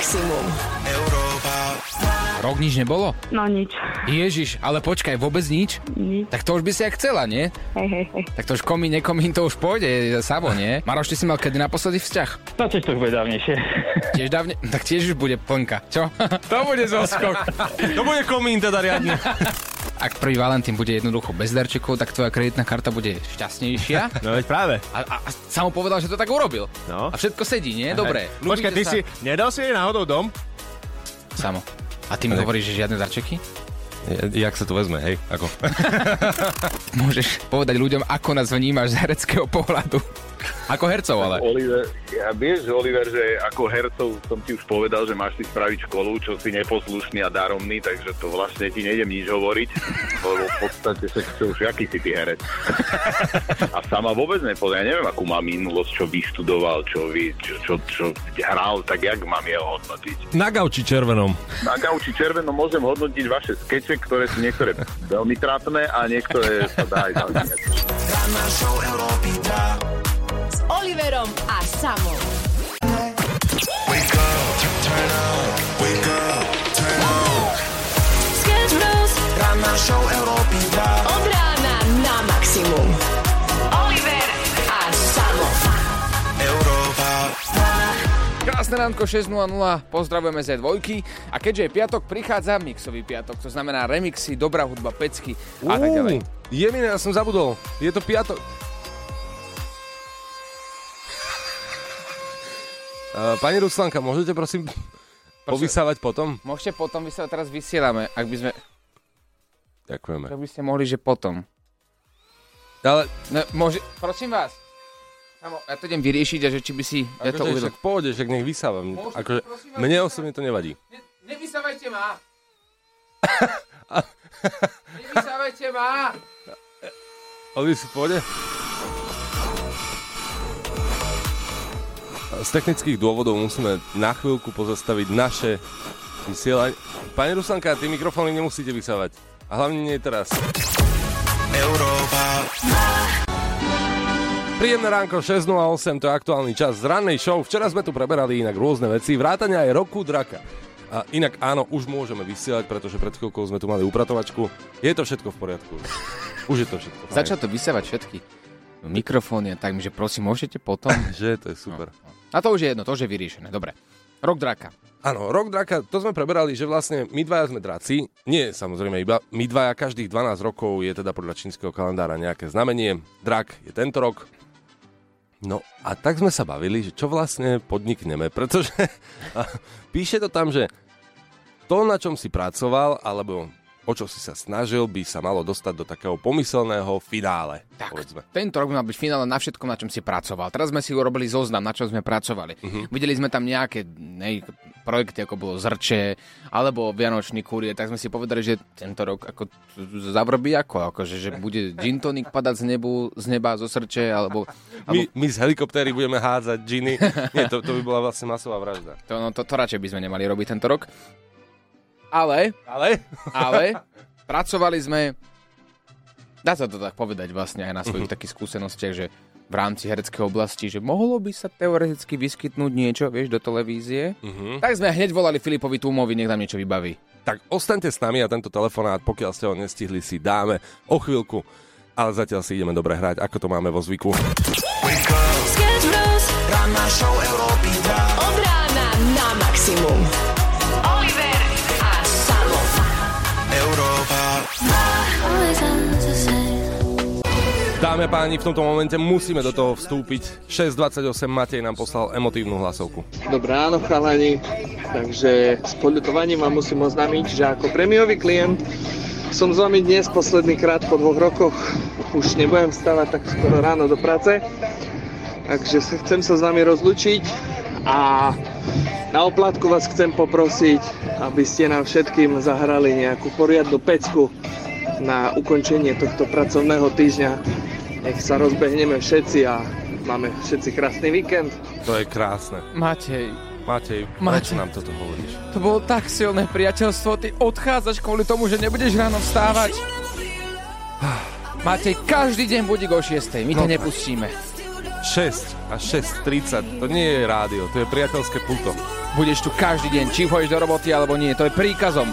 maximum. Rok nič nebolo? No nič. Ježiš, ale počkaj, vôbec nič? Nič. Tak to už by si aj chcela, nie? Hej, hej, hej. Tak to už komín, nekomín, to už pôjde samo, nie? Maroš, ty si mal kedy naposledy vzťah? To tiež to bude dávnejšie. Tiež dávne? Tak tiež už bude plnka, čo? to bude zoskok. To bude komín teda riadne. Ak prvý Valentín bude jednoducho bez darčekov, tak tvoja kreditná karta bude šťastnejšia. No veď práve. A, a, a sám mu povedal, že to tak urobil. No. A všetko sedí, nie? Dobre. Počkaj, ty ľúbite si, nedal si jej náhodou dom? sa- Samo. A ty mi Tak. hovoríš, že žiadne darčeky? Jak sa to vezme, hej? Ako? Môžeš povedať ľuďom, ako nás vnímaš z hereckého pohľadu. Ako hercov, ale. Oliver, ja vieš, Oliver, že ako hercov som ti už povedal, že máš si spraviť školu, čo si neposlušný a daromný, takže to vlastne ti nejdem nič hovoriť, lebo v podstate sa čo už, aký si ty herec. A sama vôbec nepovedal, ja neviem, akú má minulosť, čo vyštudoval, čo, vy, čo, čo, čo hral, tak jak mám jeho hodnotiť. Na gauči červenom. Na gauči červenom môžem hodnotiť vaše skeče, ktoré sú niektoré veľmi trápne a niektoré sa dá aj zaujímať. S Oliverom a Samom. Od rána na maximum. Oliver a Samo. Krásne ránko 6.00, pozdravujeme z dvojky a keďže je piatok, prichádza mixový piatok, to znamená remixy, dobrá hudba, pecky a tak ďalej. Jemine, ja som zabudol. Je to piatok. Pani Ruslanka, môžete prosím povysávať potom? Môžete potom, vy sa teraz vysielame, ak by sme, Ďakujeme. ak by ste mohli, že potom. Ale No, môže, prosím vás, Samo, ja to idem vyriešiť a že či by si, ja to akože uvedol. však pohode, však nech vysávam. Môžete, Akože, prosím vás, mne osobne to nevadí. Ne, nevysávajte ma! nevysávajte ma! Oli si pohode? Z technických dôvodov musíme na chvíľku pozastaviť naše vysielanie. Pani Ruslanka, tie mikrofóny nemusíte vysávať. A hlavne nie teraz. Príjemné ránko 6.08, to je aktuálny čas z rannej show. Včera sme tu preberali inak rôzne veci, vrátane aj roku draka. A inak áno, už môžeme vysielať, pretože pred chvíľkou sme tu mali upratovačku. Je to všetko v poriadku. Už je to všetko. fajn. Začal to vysávať všetky mikrofóny a tak, že prosím, môžete potom? Že to je super. A to už je jedno, to už je vyriešené, dobre. Rok draka. Áno, rok draka, to sme preberali, že vlastne my dvaja sme draci. Nie, samozrejme, iba my dvaja každých 12 rokov je teda podľa čínskeho kalendára nejaké znamenie. Drak je tento rok. No a tak sme sa bavili, že čo vlastne podnikneme, pretože píše to tam, že to, na čom si pracoval, alebo o čo si sa snažil, by sa malo dostať do takého pomyselného finále. Tak, povedzme. tento rok by mal byť finále na všetkom, na čom si pracoval. Teraz sme si urobili zoznam, na čom sme pracovali. Mhm. Videli sme tam nejaké nej, projekty, ako bolo Zrče, alebo Vianočný kurie, tak sme si povedali, že tento rok ako zavrbí ako, akože, že bude gin tonic padať z, nebu, z neba, zo Srče, alebo... My, my z helikoptéry budeme hádzať džiny. Nie, to, to by bola vlastne masová vražda. To, no, to, to radšej by sme nemali robiť tento rok. Ale, Ale? ale, pracovali sme, dá sa to tak povedať vlastne aj na svojich takých skúsenostiach, že v rámci hereckej oblasti, že mohlo by sa teoreticky vyskytnúť niečo, vieš, do televízie. Mhm. Tak sme hneď volali Filipovi Túmovi, nech nám niečo vybaví. Tak ostaňte s nami a tento telefonát, pokiaľ ste ho nestihli, si dáme o chvíľku. Ale zatiaľ si ideme dobre hrať, ako to máme vo zvyku. Sketch Bros. Od rána na maximum. Dáme páni, v tomto momente musíme do toho vstúpiť. 6.28 Matej nám poslal emotívnu hlasovku. Dobré ráno, chalani. Takže s poľutovaním vám musím oznámiť, že ako prémiový klient som s vami dnes posledný krát po dvoch rokoch. Už nebudem vstávať tak skoro ráno do práce. Takže chcem sa s vami rozlučiť a na oplatku vás chcem poprosiť, aby ste nám všetkým zahrali nejakú poriadnu pecku na ukončenie tohto pracovného týždňa. Nech sa rozbehneme všetci a máme všetci krásny víkend. To je krásne. Matej, Matej, Matej. prečo nám toto hovoríš? to bolo tak silné priateľstvo, ty odchádzaš kvôli tomu, že nebudeš ráno vstávať. Matej, každý deň budík o 6, my ťa nepustíme. 6 a 6.30. To nie je rádio, to je priateľské pulto. Budeš tu každý deň, či pôjdeš do roboty alebo nie, to je príkazom.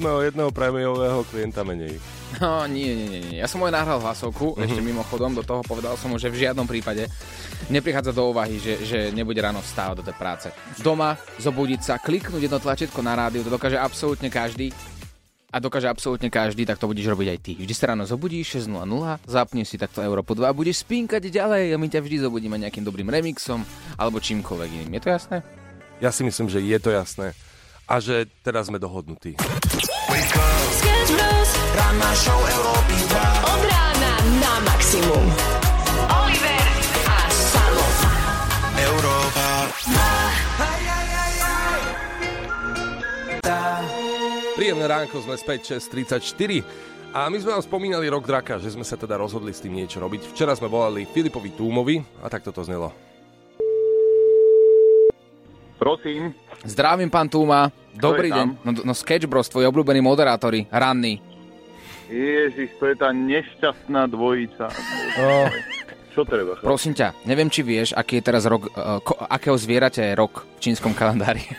Sme o jedného prémiového klienta menej. No, nie, nie, nie. Ja som aj nahral hlasovku, mm-hmm. ešte mimochodom, do toho povedal som mu, že v žiadnom prípade neprichádza do úvahy, že, že nebude ráno vstávať do tej práce. Doma, zobudiť sa, kliknúť jedno tlačítko na rádiu, to dokáže absolútne každý. A dokáže absolútne každý, tak to budeš robiť aj ty. Vždy sa ráno zobudíš 6.00, zapneš si takto Európu 2 a budeš spínkať ďalej a my ťa vždy zobudíme nejakým dobrým remixom alebo čímkoľvek iným. Je to jasné? Ja si myslím, že je to jasné. A že teraz sme dohodnutí. Ranná show Európy 2. Od rána na maximum. Oliver a Samo. Európa. Príjemné ránko, sme späť 6.34 a my sme vám spomínali rok draka, že sme sa teda rozhodli s tým niečo robiť. Včera sme volali Filipovi Túmovi a takto to znelo. Prosím, Zdravím, pán Túma. Dobrý deň. No, no Sketch Bros, tvoji obľúbení moderátori, ranní. Ježiš, to je tá nešťastná dvojica. Oh, Čo treba? chlap? Prosím ťa, neviem, či vieš, aký je teraz rok, uh, ko, akého zvieraťa je rok v čínskom kalendári.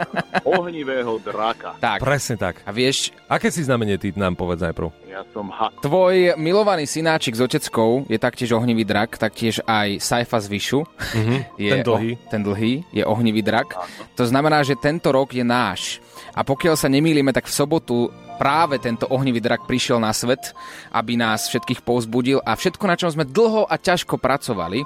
Ohnivého draka. tak. presne tak. A vieš, Aké si znamenie ty nám povedz najprv? Ja som ha... tvoj milovaný synáčik s oteckou je taktiež ohnivý drak, taktiež aj Saifa z Vyšu. je ten dlhý. O, ten dlhý je ohnivý drak. To znamená, že tento rok je náš. A pokiaľ sa nemýlime, tak v sobotu práve tento ohnivý drak prišiel na svet, aby nás všetkých povzbudil a všetko, na čom sme dlho a ťažko pracovali,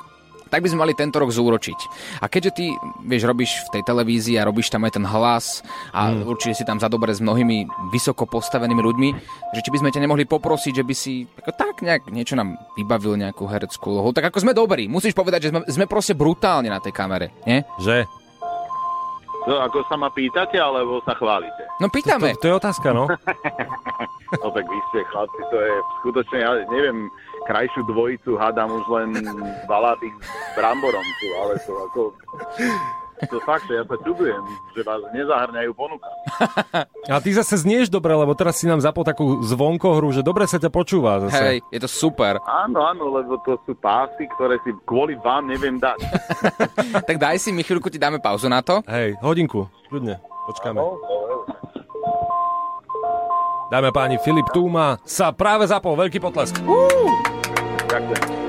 tak by sme mali tento rok zúročiť. A keďže ty, vieš, robíš v tej televízii a robíš tam aj ten hlas a mm. určite si tam za dobre s mnohými vysoko postavenými ľuďmi, že či by sme ťa nemohli poprosiť, že by si ako tak nejak niečo nám vybavil nejakú hereckú úlohu. Tak ako sme dobrí, musíš povedať, že sme, sme proste brutálne na tej kamere, nie? Že? No, ako sa ma pýtate, alebo sa chválite? No To, pýtame. to je otázka, no. No tak vy ste chlapci, to je skutočne, ja neviem, krajšiu dvojicu hádam už len balády s bramborom tu, ale to ako... To fakt, ja sa čudujem, že vás nezahrňajú ponuka. A ty zase znieš dobre, lebo teraz si nám zapol takú zvonkohru, že dobre sa ťa počúva zase. Hej, je to super. Áno, áno, lebo to sú pásy, ktoré si kvôli vám neviem dať. tak daj si, my chvíľku ti dáme pauzu na to. Hej, hodinku, ľudne, počkáme. Dáme páni, Filip Túma sa práve zapol, veľký potlesk. ďakujem.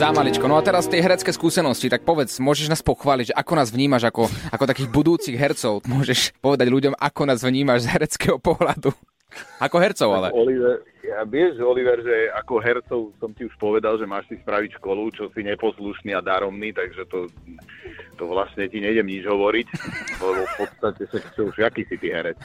Ďakujem. Zámaličko. No a teraz tie herecké skúsenosti, tak povedz, môžeš nás pochváliť, že ako nás vnímaš ako, ako takých budúcich hercov. Môžeš povedať ľuďom, ako nás vnímaš z hereckého pohľadu. Ako hercov, ale. Oliver, vieš, Oliver, že ako hercov som ti už povedal, že máš si spraviť školu, čo si neposlušný a daromný, takže to, to vlastne ti nejdem nič hovoriť, lebo v podstate sa čo už aký si ty herec.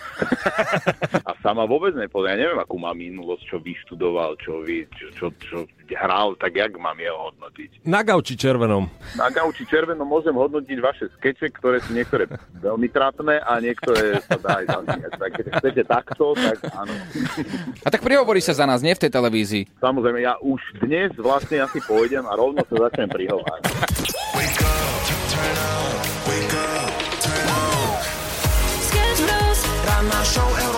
A sama vôbec nepovedal, ja neviem, akú má minulosť, čo vyštudoval, čo, vy, čo, čo, čo hral, tak jak mám jeho hodnotiť. Na gauči červenom. Na gauči červenom môžem hodnotiť vaše skeče, ktoré sú niektoré veľmi trápne a niektoré sa dá aj zasmiať. Tak keď chcete takto, tak áno. A tak prihovoríš sa za nás, nie v tej televízii. Samozrejme, ja už dnes vlastne asi pôjdem a rovno sa začnem prihovárať. Ranná show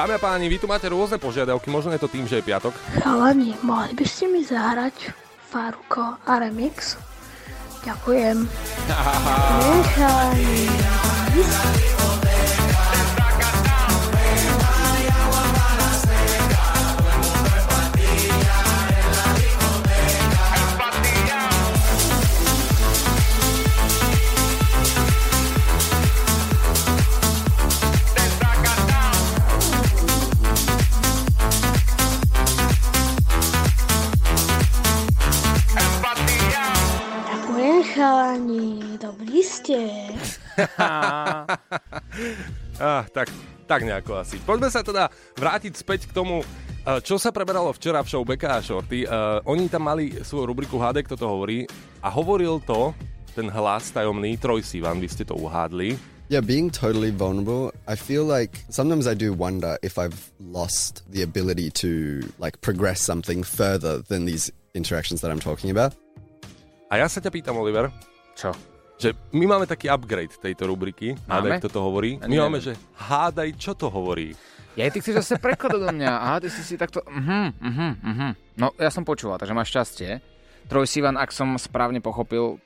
Dámy a páni, vy tu máte rôzne požiadavky, možno je to tým, že je piatok. Chalani, mohli by ste mi zahrať Faruko a remix? Ďakujem. Nechaj. Ah, tak, tak nejako asi. Poďme sa teda vrátiť späť k tomu, eh, čo sa preberalo včera v show Beka a Shorty. Uh, oni tam mali svoju rubriku HD, kto to hovorí. A hovoril to ten hlas tajomný, Troj Sivan, vy ste to uhádli. Yeah, being totally vulnerable, I feel like sometimes I do wonder if I've lost the ability to like progress something further than these interactions that I'm talking about. A ja sa ťa pýtam, Oliver, Čo? Že my máme taký upgrade tejto rubriky. Máme? Hádaj, kto to hovorí. My neviem. máme, že hádaj, čo to hovorí. Ja ty chceš zase preklad do mňa. Aha, ty si si takto... Uh-huh, uh-huh, uh-huh. No, ja som počúval, takže máš šťastie. Troj Sivan, ak som správne pochopil...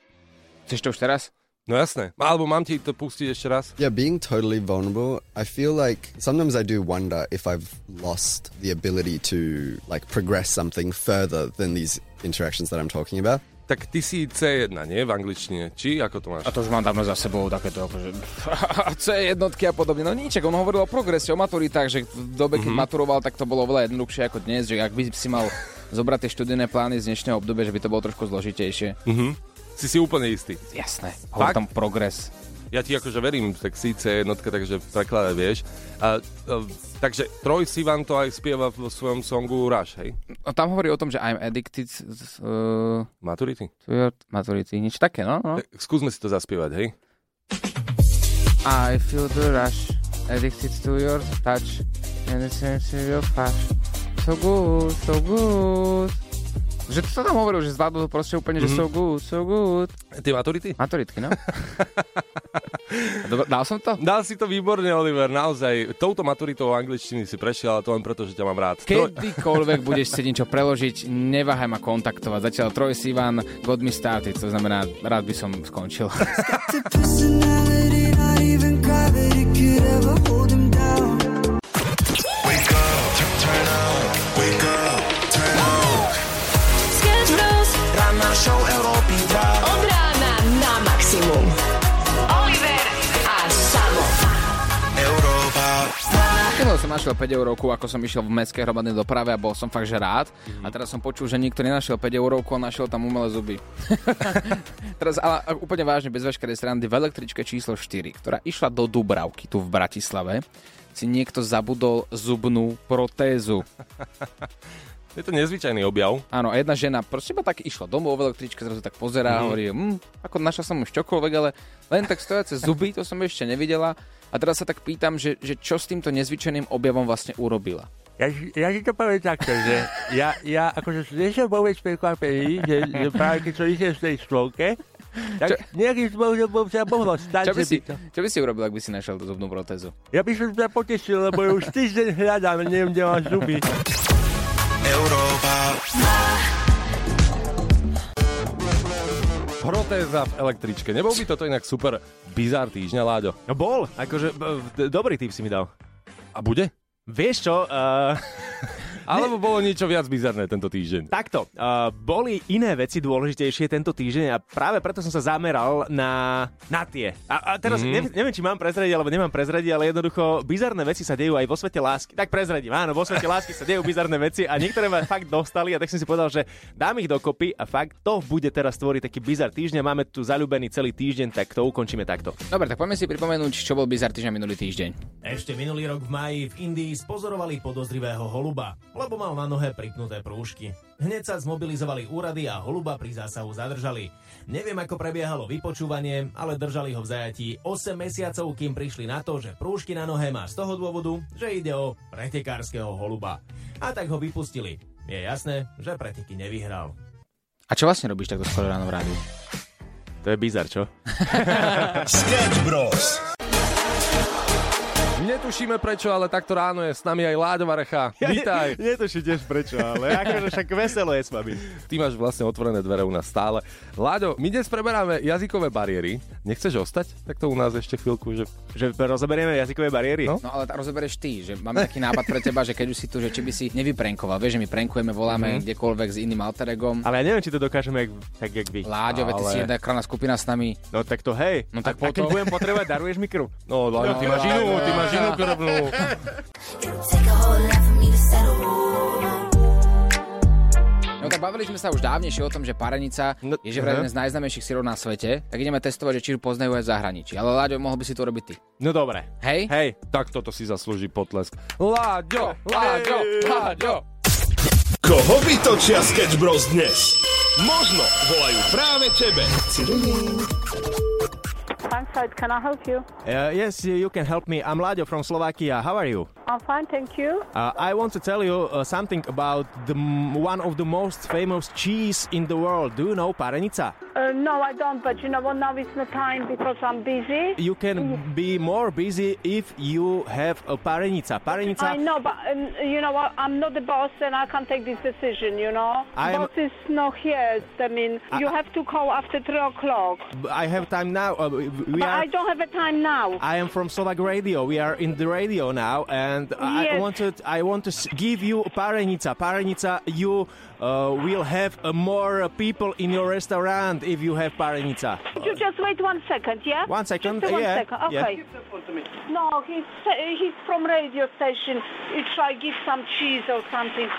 Chceš to už teraz? No jasné. Alebo mám ti to pustiť ešte raz? Yeah, being totally vulnerable, I feel like sometimes I do wonder if I've lost the ability to like progress something further than these interactions that I'm talking about. Tak ty si C1, nie? V angličtine. Či ako to máš? A to už mám dávno za sebou takéto akože... C jednotky a podobne. No niček, on hovoril o progrese, o maturitách, že v dobe, keď maturoval, tak to bolo veľa jednoduchšie ako dnes, že ak by si mal zobrať tie študijné plány z dnešného obdobia, že by to bolo trošku zložitejšie. Si si úplne istý. Jasné, hovorí tam progres. Ja ti akože verím, tak si C1, takže prekladať vieš. A, a, takže Troj Sivan to aj spieva vo svojom songu Rush, hej? No, tam hovorí o tom, že I'm addicted uh, Maturity? your maturity. Nič také, no? no. Tak skúsme si to zaspievať, hej? I feel the rush, addicted to your touch, and of your flash. So good, so good. Že to tam hovoril, že zvládol to proste úplne, že so good, so good. Tie maturity? Maturitky, no? Dobre, dal som to? Dal si to výborne, Oliver, naozaj. Touto maturitou angličtiny si prešiel, ale to len preto, že ťa mám rád. Kedykoľvek budeš chcieť niečo preložiť, neváhaj ma kontaktovať. Zatiaľ Troj Sivan, God me started, to znamená, rád by som skončil. našiel 5 eurovku, ako som išiel v mestskej hromadnej doprave a bol som fakt, že rád. A teraz som počul, že nikto nenašiel 5 eurovku a našiel tam umelé zuby. teraz ale úplne vážne, bez veškerej srandy, v električke číslo 4, ktorá išla do Dubravky tu v Bratislave, si niekto zabudol zubnú protézu. Je to nezvyčajný objav. Áno, a jedna žena proste iba tak išla domov v električke, zrazu tak pozerá a hovorí, hm, ako našla som už čokoľvek, ale len tak stojace zuby, to som ešte nevidela. A teraz sa tak pýtam, že, že čo s týmto nezvyčajným objavom vlastne urobila. Ja, ja si to poviem takto, že ja, ja akože nie som vôbec prekvapený, že, že práve keď som išiel v tej škôlke, tak Čo- nejakým spôsobom sa mohlo stať, Čo by, si, by to... čo by si urobil, ak by si našiel tú zubnú protézu? Ja by som sa potešil, lebo ju už týždeň hľadám, neviem, kde mám zuby. Európa. Protéza v električke. Nebol by toto inak super bizar týždňa, Láďo? No bol, akože b- d- dobrý tip si mi dal. A bude? Vieš čo, uh, Alebo bolo niečo viac bizarné tento týždeň? takto, uh, boli iné veci dôležitejšie tento týždeň a práve preto som sa zameral na, na tie. A, a teraz mm-hmm. neviem, neviem, či mám prezradiť alebo nemám prezradiť, ale jednoducho bizarné veci sa dejú aj vo svete lásky. Tak prezradím, áno, vo svete lásky sa dejú bizarné veci a niektoré ma fakt dostali a tak som si povedal, že dám ich dokopy a fakt to bude teraz tvoriť taký bizar týždňa. Máme tu zalúbený celý týždeň, tak to ukončíme takto. Dobre, tak poďme si pripomenúť, čo bol bizar týždňa minulý týždeň. Ešte minulý rok v maji v Indii spozorovali podozrivého holuba, lebo mal na nohe pripnuté prúžky. Hneď sa zmobilizovali úrady a holuba pri zásahu zadržali. Neviem, ako prebiehalo vypočúvanie, ale držali ho v zajatí 8 mesiacov, kým prišli na to, že prúžky na nohe má z toho dôvodu, že ide o pretekárskeho holuba. A tak ho vypustili. Je jasné, že preteky nevyhral. A čo vlastne robíš takto skoro ráno v rádiu? To je bizar, čo? Sketch Bros. Netušíme prečo, ale takto ráno je s nami aj Láďo Varecha. Vítaj. Netuším tiež prečo, ale akože však veselo je s vami. Ty máš vlastne otvorené dvere u nás stále. Láďo, my dnes preberáme jazykové bariéry. Nechceš ostať? Tak to u nás ešte chvíľku, že... Že rozoberieme jazykové bariéry? No. No ale tak rozoberieš ty, že máme taký nápad pre teba, že keď už si tu, že či by si nevyprenkoval. Vieš, že my prenkujeme, voláme mm-hmm. kdekoľvek s iným alteregom. Ale ja neviem, či to dokážeme jak, tak, jak vy. Láďo, veď ty Ale- si jedna krásna skupina s nami. No tak to hej. No tak a, a keď potom. budem potrebovať, daruješ mi krv. No, Láďo, ty máš inú, ty máš me to settle. No tak bavili sme sa už dávnejšie o tom, že parenica No, je že vraj jeden z najznámejších syrov na svete, tak ideme testovať, že či ju poznajú aj v zahraničí. Ale Láďo, mohol by si to robiť ty. No dobre. Hej? Hej. Tak toto si zaslúži potlesk. Láďo, Láďo, Láďo. Koho vytočia Sketch Bros dnes? Možno volajú práve tebe. Bankside, can I help you? Uh, yes, you can help me. I'm Láďo from Slovakia. How are you? I'm fine, thank you. Uh, I want to tell you uh, something about the one of the most famous cheese in the world. Do you know parenica? Uh, no, I don't, but you know what? Now it's not time because I'm busy. You can be more busy if you have a parenica. Parenica. I know, but um, you know what? I'm not the boss and I can't take this decision, you know? I am- boss is not here. I mean, you have to call after 3 o'clock. I have time now. Uh, we we but are. I don't have a time now. I am from Slovak Radio. We are in the radio now, and I Yes. wanted I want to give you parenica. Parenica, you uh, will have uh, more uh, people in your restaurant if you have parenica. You just wait one second, yeah? One second, Just one yeah, second, yeah. okay. No, he's he's from radio station. He try give some cheese or something.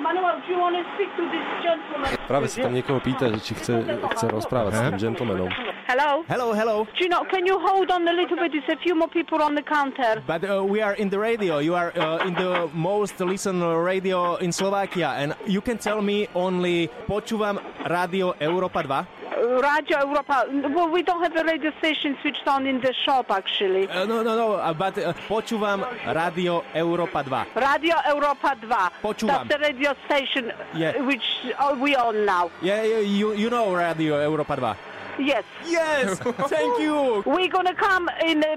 Manuel, do you want to speak to this gentleman? Práve sa tam niekoho pýta, že či chce, chce rozprávať s tým gentlemanom. Hello? Hello, hello. Do you know, can you hold on a little bit? There's a few more people on the counter. But uh, we are in the radio. You are uh, in the most listened radio in Slovakia, and you can tell me only počúvam Radio Europa 2. Uh, Radio Europa. Well, we don't have a radio station switched on in the shop, actually. Uh, no, no, no, uh, but uh, počúvam Radio Europa 2. Radio Europa 2. Počúvam. That's the radio station Yeah. uh, which uh, we own now. Yeah, yeah, you, you know Radio Europa 2. Yes. Yes, thank you. We're gonna come in uh,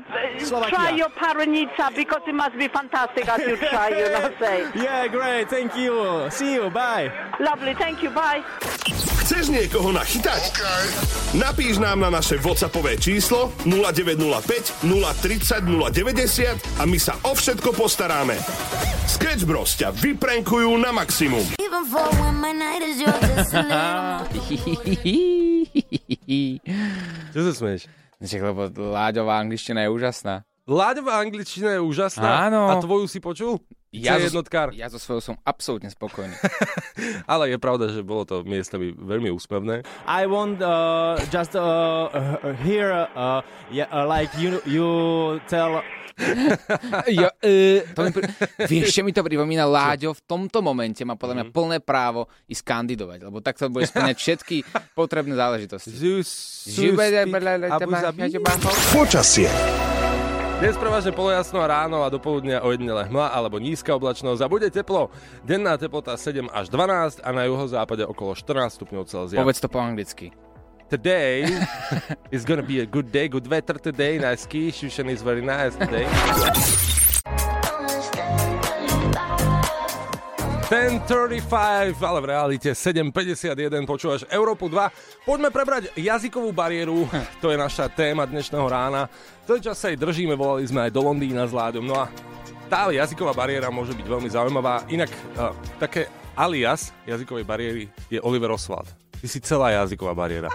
try your paranica because it must be fantastic as you try, you know, say. Yeah, great, thank you. See you, bye. Lovely, thank you, bye. Chceš niekoho nachytať? Napíš nám na naše WhatsAppové číslo 0905 030 090 a my sa o všetko postaráme. Sketch Bros ťa vyprenkujú na maximum. Čo sa smeješ? Však, lebo Láďová angličtina je úžasná. Láďová angličtina je úžasná. Áno. A tvoju si počul? Ja zo- jednotkár. Ja so svojou som absolútne spokojný. Ale je pravda, že bolo to miestami veľmi úsmevné. I want uh, just uh, uh, hear, uh, yeah, uh, like you, you tell. Jo, uh, to mi pri... Vieš, čo mi to pripomína? Láďo v tomto momente má podľa mňa plné právo ísť kandidovať, lebo takto bude splňať všetky potrebné záležitosti. Počasie. Dnes prevažne polojasno a ráno a dopoludnia ojedinele hmla alebo nízka oblačnosť a bude teplo. Denná teplota 7 až 12 a na juhozápade okolo 14 stupňov Celzia. Povedz to po anglicky. Today is gonna be a good day, good weather today, nice ski, Shushan is very nice today. 10.35, ale v realite 7.51, počúvaš Európu 2. Poďme prebrať jazykovú bariéru, to je naša téma dnešného rána. To čas sa aj držíme, volali sme aj do Londýna s Láďom. No a tá jazyková bariéra môže byť veľmi zaujímavá. Inak uh, také alias jazykovej bariéry je Oliver Oswald. Ty si celá jazyková bariéra.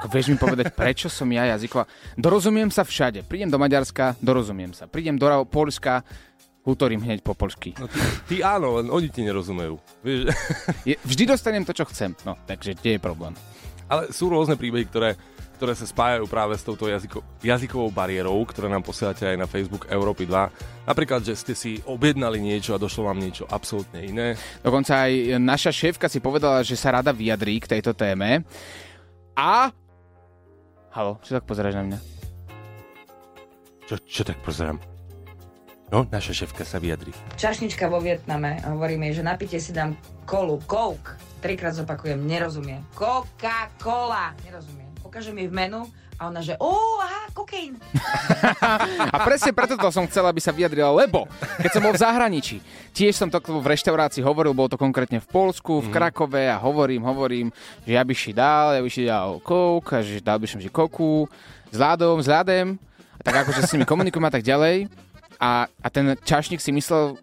Ako vieš mi povedať, prečo som ja jazyková? Dorozumiem sa všade. Prídem do Maďarska, dorozumiem sa. Prídem do Polska, útorím hneď po polsky. No ty, ty áno, len oni ti nerozumejú. Vieš? Je, vždy dostanem to, čo chcem. No, takže kde je problém? Ale sú rôzne príbehy, ktoré, ktoré sa spájajú práve s touto jazyko, jazykovou bariérou, ktoré nám posielate aj na Facebook Európy 2. Napríklad, že ste si objednali niečo a došlo vám niečo absolútne iné. Dokonca aj naša šéfka si povedala, že sa rada vyjadrí k tejto téme. A... Halo, čo tak pozeráš na mňa? Čo, čo tak pozerám? No, naša šéfka sa vyjadrí. Čašnička vo Vietname a hovorím jej, že napite si dám kolu, coke. Trikrát zopakujem, nerozumiem. Coca-Cola, nerozumiem. Ukážem jej v menu a ona, že ó, aha, kokain. A presne preto to som chcel, aby sa vyjadrila, lebo keď som bol v zahraničí, tiež som to v reštaurácii hovoril, bolo to konkrétne v Polsku, v Krakove a hovorím, hovorím, že ja by si dal, ja by si dal coke, a že dal by som si koku, s ľadom, s ľadem, a tak akože s nimi komunikujem a tak ďalej. A, a ten čašník si myslel,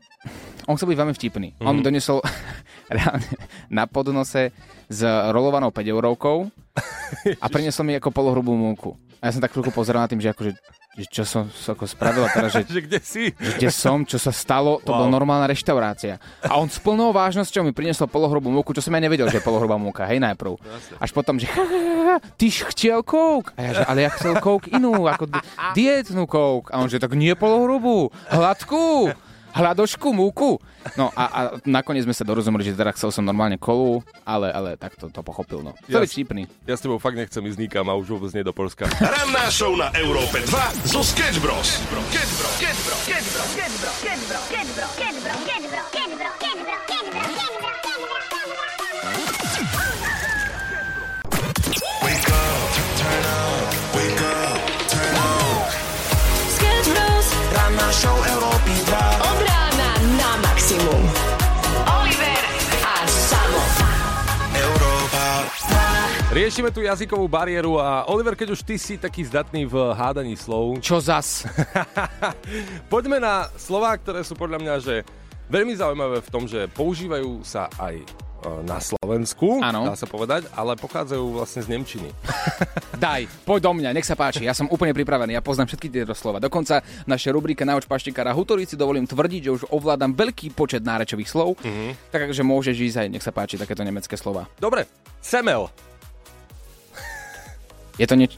on chcel byť veľmi vtipný. Mm-hmm. On mi donesol reálne na podnose s rolovanou 5 eurovkou a priniesol mi ako polohrubú múku. A ja som tak chvíľku pozeral na tým, že akože že čo som ako spravila teraz, že, že kde si? že kde som, čo sa stalo, to Wow. bola normálna reštaurácia. A on s plnou vážnosťou mi priniesol polohrubú múku, čo som ja nevedel, že je polohrubá múka, hej, najprv. Až potom, že ty chcel kouk. A ja, že ale ja chcel kouk inú, ako di- dietnú kouk. A on, že tak nie polohrubú, hladkú, hladošku, múku. No a, a nakoniec sme sa dorozumeli, že teda chcel som normálne kolu, ale, ale tak to, to pochopil, no. To je vtipný. Ja s tebou fakt nechcem ísť nikam a už vôbec nie do Polska. Ranná show na Európe 2 zo Sketch Bros. Sketch Bros. Sketch Bros. Sketch Bros. Sketch Bros. Sketch Bros. Sketch Bros. Sketch Bros. Sketch Bros. Sketch Bros. Sketch Bros. Sketch Bros. Sketch Bros. Ranná show Riešime tú jazykovú bariéru a Oliver, keď už ty si taký zdatný v hádaní slov. Čo zas? Poďme na slová, ktoré sú podľa mňa, že veľmi zaujímavé v tom, že používajú sa aj e, na Slovensku, Áno. dá sa povedať, ale pochádzajú vlastne z Nemčiny. Daj, poď do mňa, nech sa páči, ja som úplne pripravený, ja poznám všetky tieto slova. Dokonca v našej rubrike Nauč paštikára Hutorici dovolím tvrdiť, že už ovládam veľký počet nárečových slov, mm-hmm. takže môžeš ísť aj, nech sa páči, takéto nemecké slova. Dobre, semel. Je to niečo...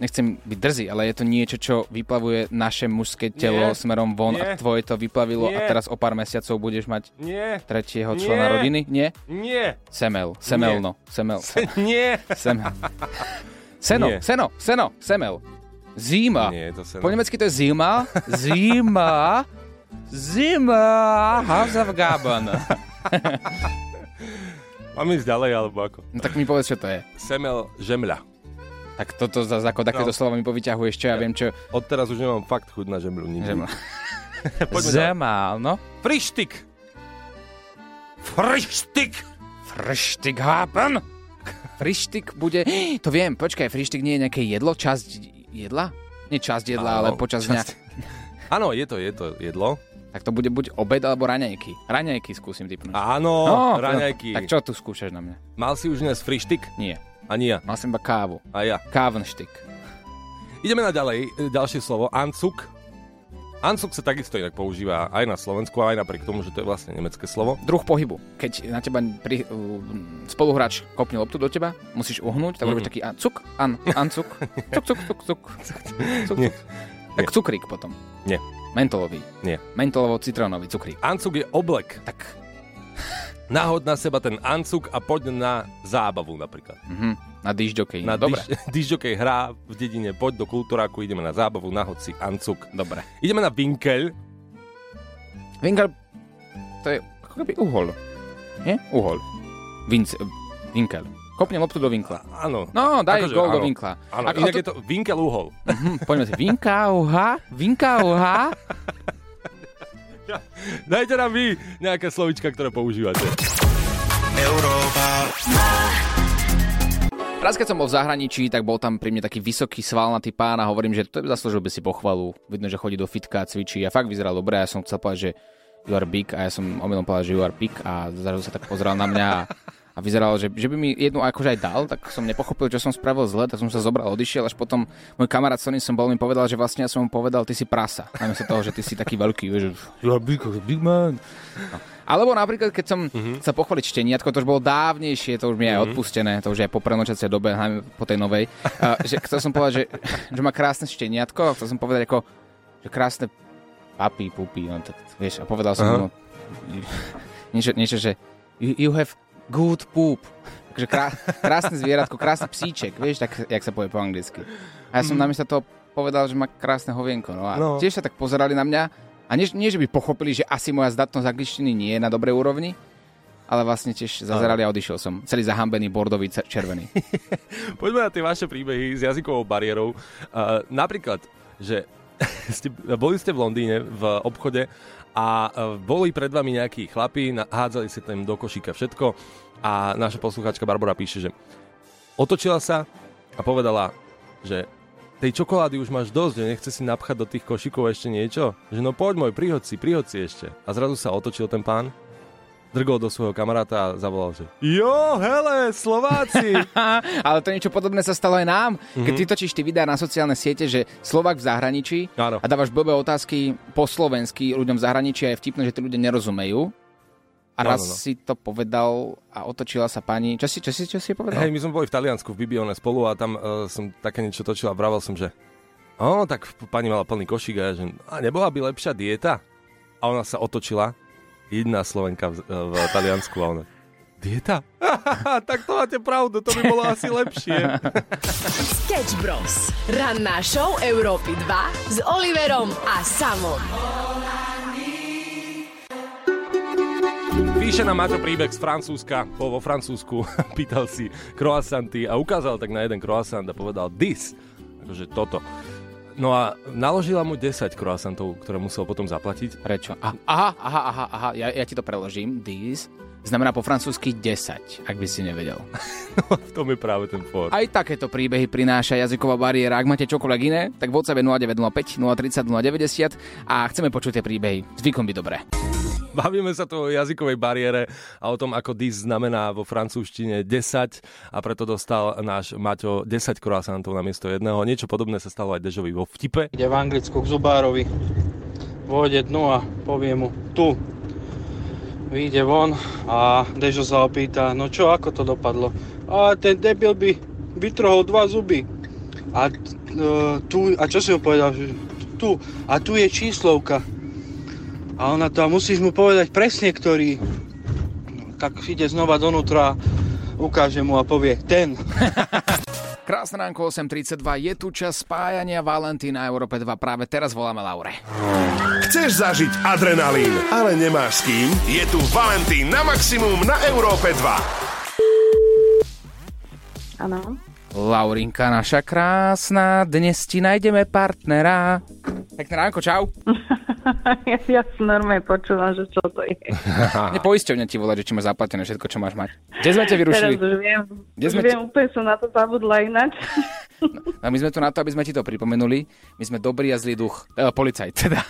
Nechcem byť drzý, ale je to niečo, čo vyplavuje naše mužské telo Nie. smerom von Nie. a tvoje to vyplavilo a Nie. teraz o pár mesiacov budeš mať Nie. tretieho Nie. člena rodiny? Nie? Nie. Semel, semelno, semel. Nie. Semel. Seno, Nie. seno, seno, semel. Zima. Nie, to seno. Po nemecky to je zima. Zima. Zima. Hausaufgaben. Mám ísť ďalej, alebo ako? No tak mi povedz, čo to je. Semel žemľa. Tak toto zase ako takéto No. slova mi povyťahuješ, čo ja viem, čo... Odteraz už nemám fakt chuť na žemľu. Nikdy. Ďalej. Zemal, no. Frištik. Frištik. Frištik haben. Frištik bude... To viem, počkaj, frištik nie je nejaké jedlo, časť jedla? Nie časť jedla, ale Áno, počas časť- dňa. Áno, je to, je to jedlo. Tak to bude buď obed alebo raňajky. Raňajky skúsim typnúť. Áno, No, raňajky. Tak čo tu skúšaš na mňa? Mal si už dnes frištik? Nie. Ani ja. Mal som iba kávu. A ja. Kávenštik. Ideme na ďalej. E, Ďalšie slovo. Ancuk. Ancuk sa takisto inak používa aj na Slovensku, aj napriek tomu, že to je vlastne nemecké slovo. Druh pohybu. Keď na teba pri, uh, spoluhráč kopne loptu do teba, musíš uhnúť, tak Mhm. robíš taký ancuk, an, ancuk, cuk, cuk, cuk, cuk, cuk, Nie. cuk. Tak cukrík potom. Nie. Mentolový. Nie. Mentolovo-citrónový cukrík. Ancuk je oblek. Tak. Nahod na seba ten ancuk a poď na zábavu napríklad. Mhm. Na disjokej. Na Dobre. dižďokej hrá v dedine, poď do kultúráku, ideme na zábavu, nahod si ancuk. Dobre. Ideme na Winkel. Winkel, to je ako keby uhol. Nie? Uhol. Vince, Winkel. Kopnem loptu do Winkla. Áno. No, daj Akože gol do áno. Winkla. Áno, Ako- inak to- je to Winkel uhol. Mhm, poďme si. Vinka, uha, vinka, uha. Dajte nám vy nejaké slovička, ktoré používate. Raz keď som bol v zahraničí, tak bol tam pri mne taký vysoký svalnatý pán a hovorím, že to zaslúžil by si pochvalu. Vidno, že chodí do fitka, cvičí a fakt vyzeral dobre a ja som chcel povedať, že you are big a ja som omylom povedal, že you are big a zrazu sa tak pozrel na mňa a, a vyzeralo, že, že by mi jednu akože aj dal, tak som nepochopil, čo som spravil zle, tak som sa zobral, odišiel, až potom môj kamarát Sonny som bol mi povedal, že vlastne ja som mu povedal, ty si prasa. Namiesto toho, že ty si taký veľký, vieš, are big, big man. No. Alebo napríklad, keď som mm-hmm. sa pochváliť šteniatko, to už bolo dávnejšie, to už mi je Mhm. odpustené, to už je po prenočacej dobe, hlavne po tej novej. Uh, že chcel som povedať, že, že má krásne šteniatko, a chcel som povedať ako, že krásne papy, pupy, no, tak, vieš, a povedal som Aha. mu niečo, niečo, že you, you have good poop. Takže krá, krásne zvieratko, krásny psíček, vieš, tak, jak sa povie po anglicky. A ja som Mhm. namiesto toho povedal, že má krásne hovienko. No a No. tiež sa tak pozerali na mňa a nie, nie, že by pochopili, že asi moja zdatnosť angličtiny nie je na dobrej úrovni, ale vlastne tiež zazerali a odišiel som. Celý zahambený, bordový, červený. Poďme na tie vaše príbehy s jazykovou bariérou. Uh, napríklad, že ste, boli ste v Londýne v obchode a uh, boli pred vami nejakí chlapí, hádzali si tam do košíka všetko a naša poslucháčka Barbara píše, že otočila sa a povedala, že tej čokolády už máš dosť, že nechce si napchať do tých košíkov ešte niečo? Že no poď môj, prihoď si, prihoď si ešte. A zrazu sa otočil ten pán drgol do svojho kamaráta a zavolal, že Jo, hele, Slováci! Ale to niečo podobné sa stalo aj nám. Mhm. Keď ty točíš ty videá na sociálne siete, že Slovak v zahraničí Áno. a dávaš blbé otázky po slovensky ľuďom v zahraničí a je vtipné, že tí ľudia nerozumejú. A No, raz no, no. si to povedal a otočila sa pani. Čo si, čo si, čo si povedal? Hej, my sme boli v Taliansku v Bibione spolu a tam uh, som také niečo točil a vravel som, že o, tak pani mala plný košík a ja, že a nebola by lepšia dieta? A ona sa otočila, jediná Slovenka v, v Taliansku a ona, dieta? tak to máte pravdu, to by bolo asi lepšie. Sketch Bros. Ranná show Európy 2 s Oliverom a Samom. Píše nám Maťo príbeh z Francúzska, bol vo Francúzsku, pýtal si croissanty a ukázal tak na jeden croissant a povedal this, akože toto. No a naložila mu 10 croissantov, ktoré musel potom zaplatiť. Prečo? Aha, aha, aha, aha, ja, ja ti to preložím. This znamená po francúzsky 10, ak by si nevedel. v tom je práve ten for. Aj takéto príbehy prináša jazyková bariéra. Ak máte čokoľvek iné, tak v WhatsApp je 0905 030 090 a chceme počuť tie príbehy. Zvykom by dobré. Bavíme sa tu o jazykovej bariére a o tom, ako dis znamená vo francúzštine 10 a preto dostal náš Maťo 10 croissantov na miesto jedného. Niečo podobné sa stalo aj Dežovi vo vtipe. Ide v Anglicku k zubárovi, vôjde dnu a povie mu tu. Vyjde von a Dežo sa opýta, no čo, ako to dopadlo? A ten debil by vytrhol dva zuby. A, e, tu, a čo si mu povedal? Tu, a tu je číslovka. A ona to, a musíš mu povedať presne, ktorý. No, tak ide znova donútra, ukáže mu a povie ten. Krásne ránko 8.32, je tu čas spájania Valentína Európe 2. Práve teraz voláme Laure. Chceš zažiť adrenalín, ale nemáš s kým? Je tu Valentín na maximum na Európe 2. Áno. Laurinka naša krásna, dnes ti nájdeme partnera. Pekné ránko, čau. ja, ja si normálne počúvam, že čo to je. Nepoisťovňa ti volať, že či máš zaplatené všetko, čo máš mať. Kde sme ťa vyrušili? Teraz už viem, Kde už sme viem, úplne som na to zabudla ináč. A my sme tu na to, aby sme ti to pripomenuli. My sme dobrý a zlý duch. E, policajt, teda.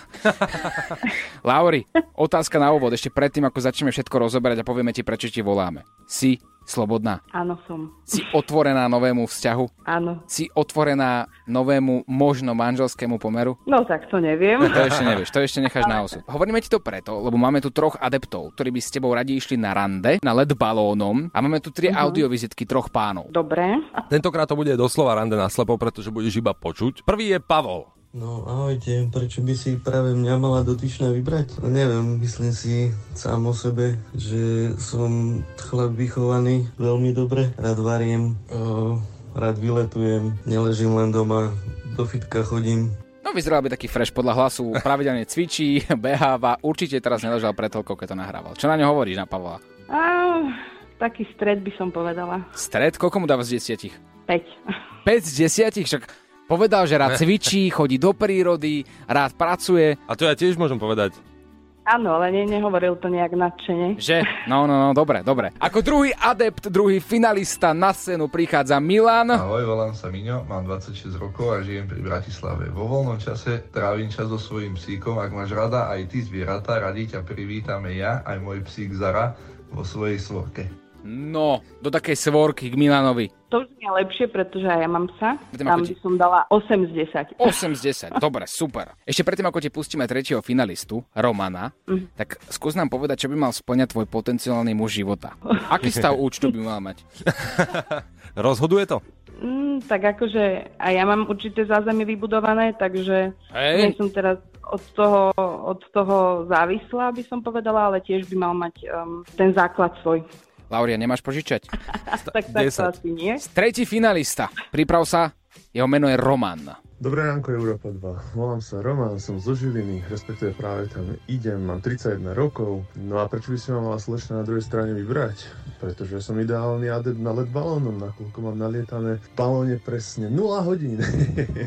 Lauri, otázka na úvod. Ešte predtým, ako začneme všetko rozoberať a povieme ti, prečo ti voláme. Si slobodná? Áno, som. Si otvorená novému vzťahu? Áno. Si otvorená novému, možno manželskému pomeru? No tak to neviem. To ešte nevieš, to ešte necháš na osud. Hovoríme ti to preto, lebo máme tu troch adeptov, ktorí by s tebou radi išli na rande, na LED balónom a máme tu tri Mhm. audiovizitky troch pánov. Dobre. Tentokrát to bude doslova rande na slepo, pretože budeš iba počuť. Prvý je Pavol. No ahojte, prečo by si práve mňa mala dotyčná vybrať? No neviem, myslím si sám o sebe, že som chlap vychovaný veľmi dobre, rád variem, o, rád vyletujem, neležím len doma, do fitka chodím. No vyzeral by taký fresh podľa hlasu, pravidelne cvičí, beháva, určite teraz neležal pred toľkou, keď to nahrával. Čo na ňo hovoríš na Pavla? Á, taký stred by som povedala. Stred, koľko mu dáva z desiatich? 5. 5 z desiatich, však povedal, že rád cvičí, chodí do prírody, rád pracuje. A to ja tiež môžem povedať. Áno, ale ne, nehovoril to nejak nadšene. Že? No, no, no, dobre, dobre. Ako druhý adept, druhý finalista na scénu prichádza Milan. Ahoj, volám sa Miňo, mám 26 rokov a žijem pri Bratislave. Vo voľnom čase trávim čas so svojím psíkom. Ak máš rada aj ty zvieratá, radi ťa privítame ja, aj môj psík Zara vo svojej svorke. No, do takej svorky k Milanovi. To už je lepšie, pretože aj ja mám psa. Tam by som dala 8 z 10. 8 z 10, dobre, super. Ešte predtým, ako ti pustíme tretieho finalistu, Romana, Mhm. tak skús nám povedať, čo by mal splňať tvoj potenciálny muž života. Aký stav účtu by mal mať? Rozhoduje to? Mm, tak akože aj ja mám určité zázemie vybudované, takže Hej. nie som teraz od toho, od toho závislá, by som povedala, ale tiež by mal mať um, ten základ svoj. Lauria, nemáš požičať? tak, tak to asi nie. Tretí finalista, priprav sa, jeho meno je Roman. Dobré ránko, Európa 2. Volám sa Roman, som zo Žiliny, respektíve práve tam idem, mám 31 rokov. No a prečo by si ma mala slečna na druhej strane vybrať? Pretože som ideálny adept na let balónom, nakoľko mám nalietané v balóne presne 0 hodín.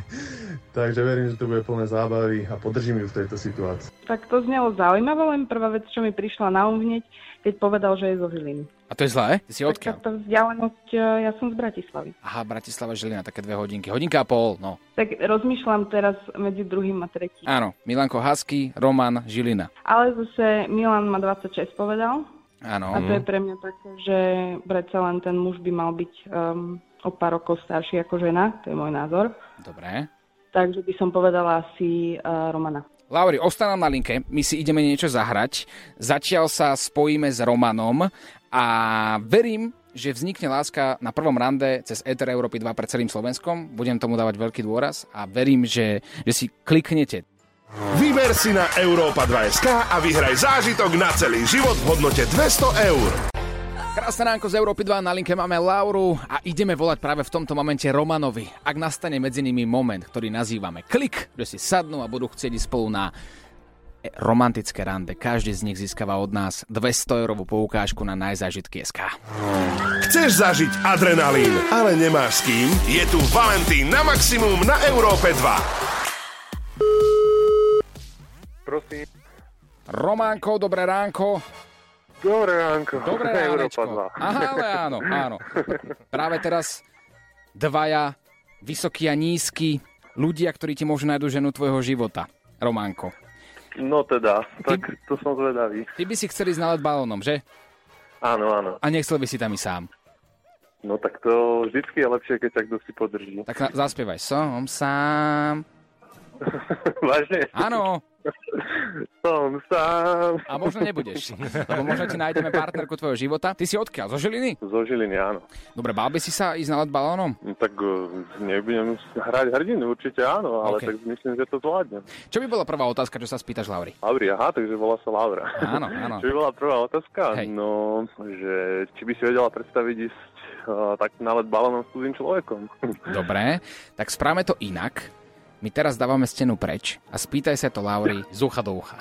Takže verím, že to bude plné zábavy a podržím ju v tejto situácii. Tak to znelo zaujímavé, len prvá vec, čo mi prišla na um hneď, keď povedal, že je zo Žiliny. A to je zlé? Ty si odkiaľ? Tak tá vzdialenosť, e, ja som z Bratislavy. Aha, Bratislava Žilina, také dve hodinky. Hodinka a pol, no. Tak rozmýšľam teraz medzi druhým a tretím. Áno, Milanko Hasky, Roman, Žilina. Ale zase Milan ma 26 povedal. Áno. A to je pre mňa také, že predsa len ten muž by mal byť um, o pár rokov starší ako žena, to je môj názor. Dobre. Takže by som povedala asi uh, Romana. Lauri, ostávam na linke, my si ideme niečo zahrať. Zatiaľ sa spojíme s Romanom a verím, že vznikne láska na prvom rande cez Ether Európy 2 pred celým Slovenskom. Budem tomu dávať veľký dôraz a verím, že, že si kliknete. Vyber si na Európa 2SK a vyhraj zážitok na celý život v hodnote 200 eur. Krásne ránko z Európy 2, na linke máme Lauru a ideme volať práve v tomto momente Romanovi. Ak nastane medzi nimi moment, ktorý nazývame klik, že si sadnú a budú chcieť spolu na e, romantické rande. Každý z nich získava od nás 200 eurovú poukážku na najzážitky SK. Chceš zažiť adrenalín, ale nemáš s kým? Je tu Valentín na maximum na Európe 2. Prosím. Románko, dobré ránko. Dobré ránko. Dobré ránečko. 2. Aha, ale áno, áno. Práve teraz dvaja vysokí a nízky ľudia, ktorí ti môžu nájdu ženu tvojho života. Románko. No teda, tak to som zvedavý. Ty by si chcel ísť na let balónom, že? Áno, áno. A nechcel by si tam i sám. No tak to vždycky je lepšie, keď sa kto si podrží. Tak na- zaspievaj. Som sám. Vážne? Áno. Som sám. A možno nebudeš. Lebo možno ti nájdeme partnerku tvojho života. Ty si odkiaľ? Zo Žiliny? Zo Žiliny, áno. Dobre, bál by si sa ísť na let balónom? No, tak uh, nebudem hrať hrdinu, určite áno, ale OK. tak myslím, že to zvládnem. Čo by bola prvá otázka, čo sa spýtaš Lauri? Lauri, aha, takže volá sa Laura. Áno, áno. Čo by bola prvá otázka? Hej. No, že či by si vedela predstaviť ísť uh, tak na let balónom s cudzým človekom. Dobre, tak správame to inak. My teraz dávame stenu preč a spýtaj sa to Lauri z ucha do ucha.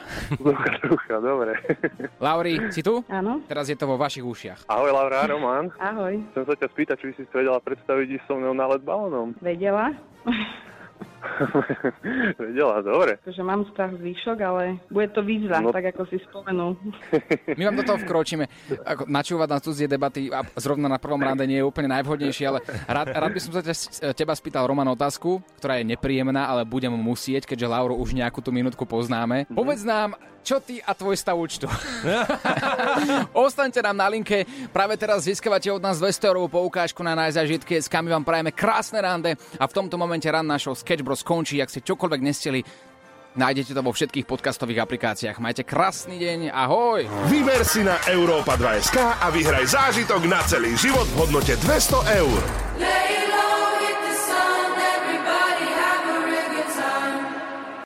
Ducha, dobre. Lauri, si tu? Áno. Teraz je to vo vašich ušiach. Ahoj Laura, Roman. Ahoj. Chcem sa ťa spýtať, či by si si vedela predstaviť ísť so mnou na let balónom. Vedela? vedela, dobre. Takže mám strach z výšok, ale bude to výzva, No. tak ako si spomenul. My vám do toho vkročíme. Ako, načúvať na cudzie debaty a zrovna na prvom rande nie je úplne najvhodnejšie, ale rád, rád by som sa ťa, teba spýtal Roman otázku, ktorá je nepríjemná, ale budem musieť, keďže Lauru už nejakú tú minútku poznáme. Povedz nám, čo ty a tvoj stav účtu. Ostaňte nám na linke. Práve teraz získavate od nás 200 eurovú poukážku na najzažitky. S my vám prajeme krásne rande a v tomto momente ran našou Sketch Bros skončí. Ak ste čokoľvek nesteli, nájdete to vo všetkých podcastových aplikáciách. Majte krásny deň. Ahoj! Vyber si na Európa 2SK a vyhraj zážitok na celý život v hodnote 200 eur.